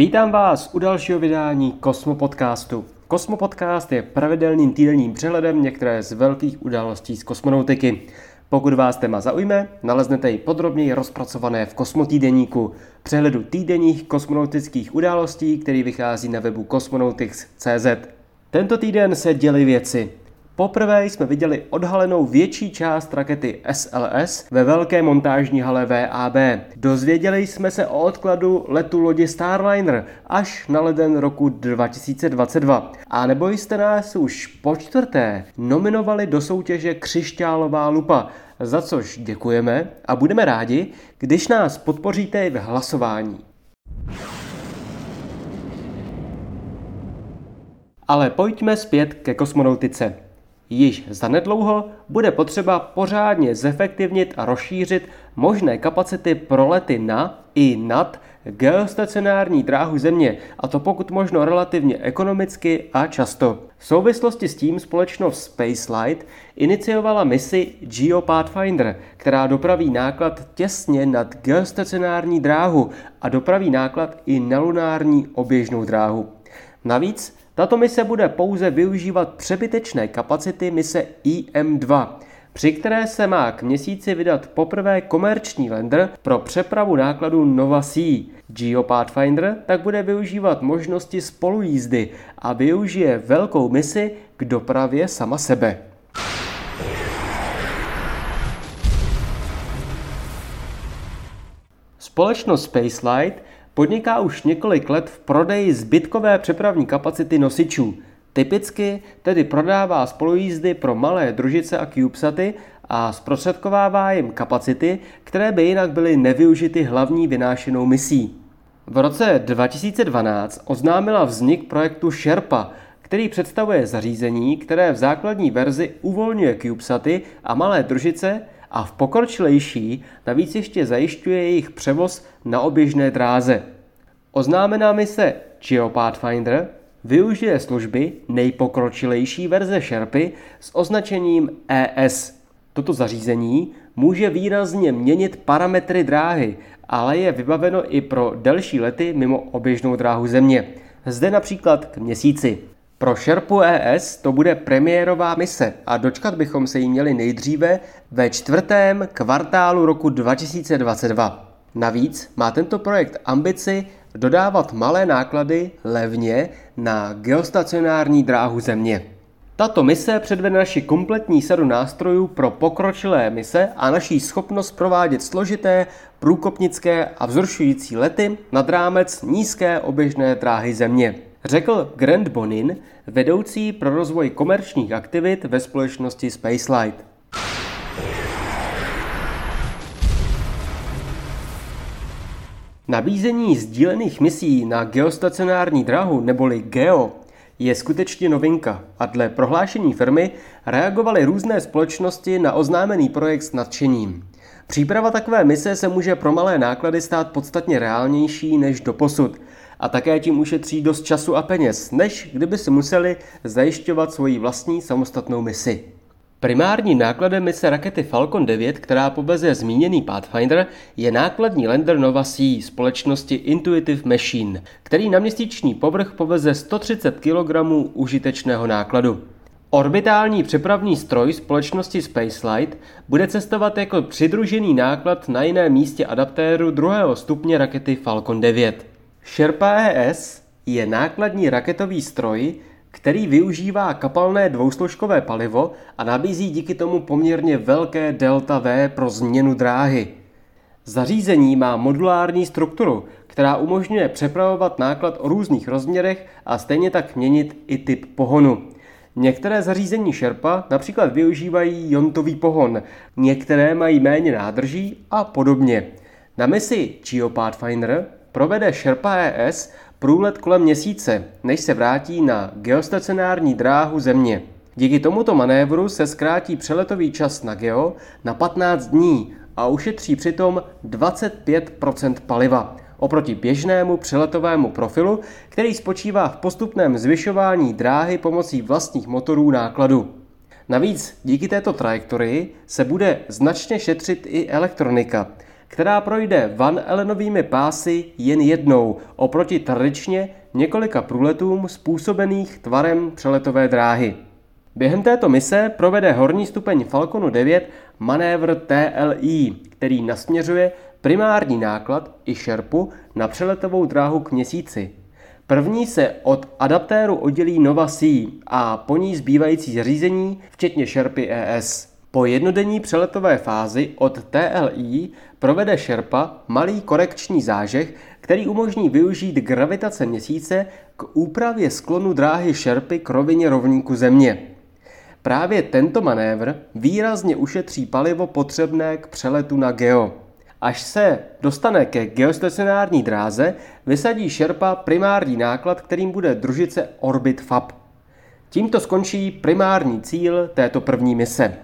Vítám vás u dalšího vydání Kosmo Podcastu. Kosmo Podcast je pravidelným týdenním přehledem některé z velkých událostí z kosmonautiky. Pokud vás téma zaujme, naleznete ji podrobněji rozpracované v Kosmotýdeníku, přehledu týdenních kosmonautických událostí, který vychází na webu cosmonautics.cz. Tento týden se děly věci. Poprvé jsme viděli odhalenou větší část rakety SLS ve velké montážní hale VAB. Dozvěděli jsme se o odkladu letu lodi Starliner až na leden roku 2022. A nebo jste nás už po čtvrté nominovali do soutěže Křišťálová lupa, za což děkujeme a budeme rádi, když nás podpoříte v hlasování. Ale pojďme zpět ke kosmonautice. Již zanedlouho bude potřeba pořádně zefektivnit a rozšířit možné kapacity pro lety na i nad geostacionární dráhu Země, a to pokud možno relativně ekonomicky a často. V souvislosti s tím společnost Spacelight iniciovala misi GeoPathfinder, která dopraví náklad těsně nad geostacionární dráhu a dopraví náklad i na lunární oběžnou dráhu. Navíc tato mise bude pouze využívat přebytečné kapacity mise IM-2, při které se má k měsíci vydat poprvé komerční lander pro přepravu nákladů Nova Sea. GeoPathfinder tak bude využívat možnosti spolujízdy a využije velkou misi k dopravě sama sebe. Společnost Spacelight podniká už několik let v prodeji zbytkové přepravní kapacity nosičů. Typicky tedy prodává spolujízdy pro malé družice a CubeSaty a zprostředkovává jim kapacity, které by jinak byly nevyužity hlavní vynášenou misí. V roce 2012 oznámila vznik projektu Sherpa, který představuje zařízení, které v základní verzi uvolňuje CubeSaty a malé družice a v pokročilejší navíc ještě zajišťuje jejich převoz na oběžné dráze. Oznámená mise GeoPathfinder využije služby nejpokročilejší verze Sherpy s označením ES. Toto zařízení může výrazně měnit parametry dráhy, ale je vybaveno i pro delší lety mimo oběžnou dráhu Země. Zde například k měsíci. Pro Sherpu ES to bude premiérová mise a dočkat bychom se jí měli nejdříve ve čtvrtém kvartálu roku 2022. Navíc má tento projekt ambici dodávat malé náklady levně na geostacionární dráhu Země. Tato mise předvede naši kompletní sadu nástrojů pro pokročilé mise a naší schopnost provádět složité, průkopnické a vzrušující lety nad rámec nízké oběžné dráhy Země řekl Grant Bonin, vedoucí pro rozvoj komerčních aktivit ve společnosti Spacelight. Nabízení sdílených misí na geostacionární dráhu neboli GEO je skutečně novinka a dle prohlášení firmy reagovaly různé společnosti na oznámený projekt s nadšením. Příprava takové mise se může pro malé náklady stát podstatně reálnější než doposud a také tím ušetří dost času a peněz, než kdyby si museli zajišťovat svoji vlastní samostatnou misi. Primárním nákladem mise rakety Falcon 9, která poveze zmíněný Pathfinder, je nákladní lander Nova Sea společnosti Intuitive Machine, který na měsíční povrch poveze 130 kg užitečného nákladu. Orbitální přepravní stroj společnosti Spacelight bude cestovat jako přidružený náklad na jiném místě adaptéru druhého stupně rakety Falcon 9. Sherpa ES je nákladní raketový stroj, který využívá kapalné dvousložkové palivo a nabízí díky tomu poměrně velké delta V pro změnu dráhy. Zařízení má modulární strukturu, která umožňuje přepravovat náklad o různých rozměrech a stejně tak měnit i typ pohonu. Některé zařízení Sherpa například využívají jontový pohon, některé mají méně nádrží a podobně. Na misi GeoPathfinder provede Sherpa ES průlet kolem měsíce, než se vrátí na geostacionární dráhu Země. Díky tomuto manévru se zkrátí přeletový čas na Geo na 15 dní a ušetří přitom 25% paliva oproti běžnému přeletovému profilu, který spočívá v postupném zvyšování dráhy pomocí vlastních motorů nákladu. Navíc díky této trajektorii se bude značně šetřit i elektronika. Která projde Van Ellenovými pásy jen jednou, oproti tradičně několika průletům způsobených tvarem přeletové dráhy. Během této mise provede horní stupeň Falconu 9 manévr TLI, který nasměřuje primární náklad i šerpu na přeletovou dráhu k měsíci. První se od adaptéru oddělí Nova C a po ní zbývající zařízení, včetně šerpy ES. Po jednodenní přeletové fázi od TLI provede Sherpa malý korekční zážeh, který umožní využít gravitace měsíce k úpravě sklonu dráhy Sherpy k rovině rovníku Země. Právě tento manévr výrazně ušetří palivo potřebné k přeletu na Geo. Až se dostane ke geostacionární dráze, vysadí Sherpa primární náklad, kterým bude družice Orbit FAB. Tímto skončí primární cíl této první mise.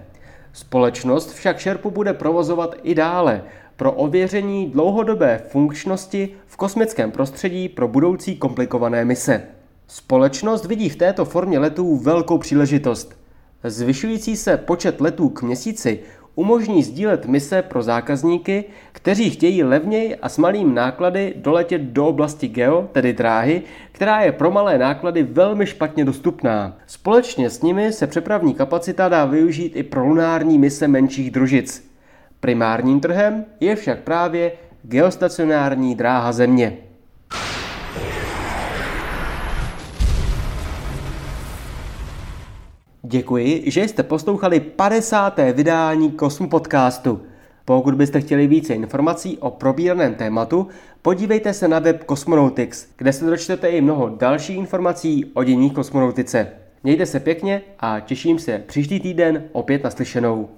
Společnost však Sherpu bude provozovat i dále pro ověření dlouhodobé funkčnosti v kosmickém prostředí pro budoucí komplikované mise. Společnost vidí v této formě letů velkou příležitost. Zvyšující se počet letů k měsíci umožní sdílet mise pro zákazníky, kteří chtějí levněji a s malým náklady doletět do oblasti geo, tedy dráhy, která je pro malé náklady velmi špatně dostupná. Společně s nimi se přepravní kapacita dá využít i pro lunární mise menších družic. Primárním trhem je však právě geostacionární dráha Země. Děkuji, že jste poslouchali 50. vydání Kosmu podcastu. Pokud byste chtěli více informací o probíraném tématu, podívejte se na web Cosmonautics, kde se dočtete i mnoho dalších informací o dění kosmonautice. Mějte se pěkně a těším se příští týden opět naslyšenou.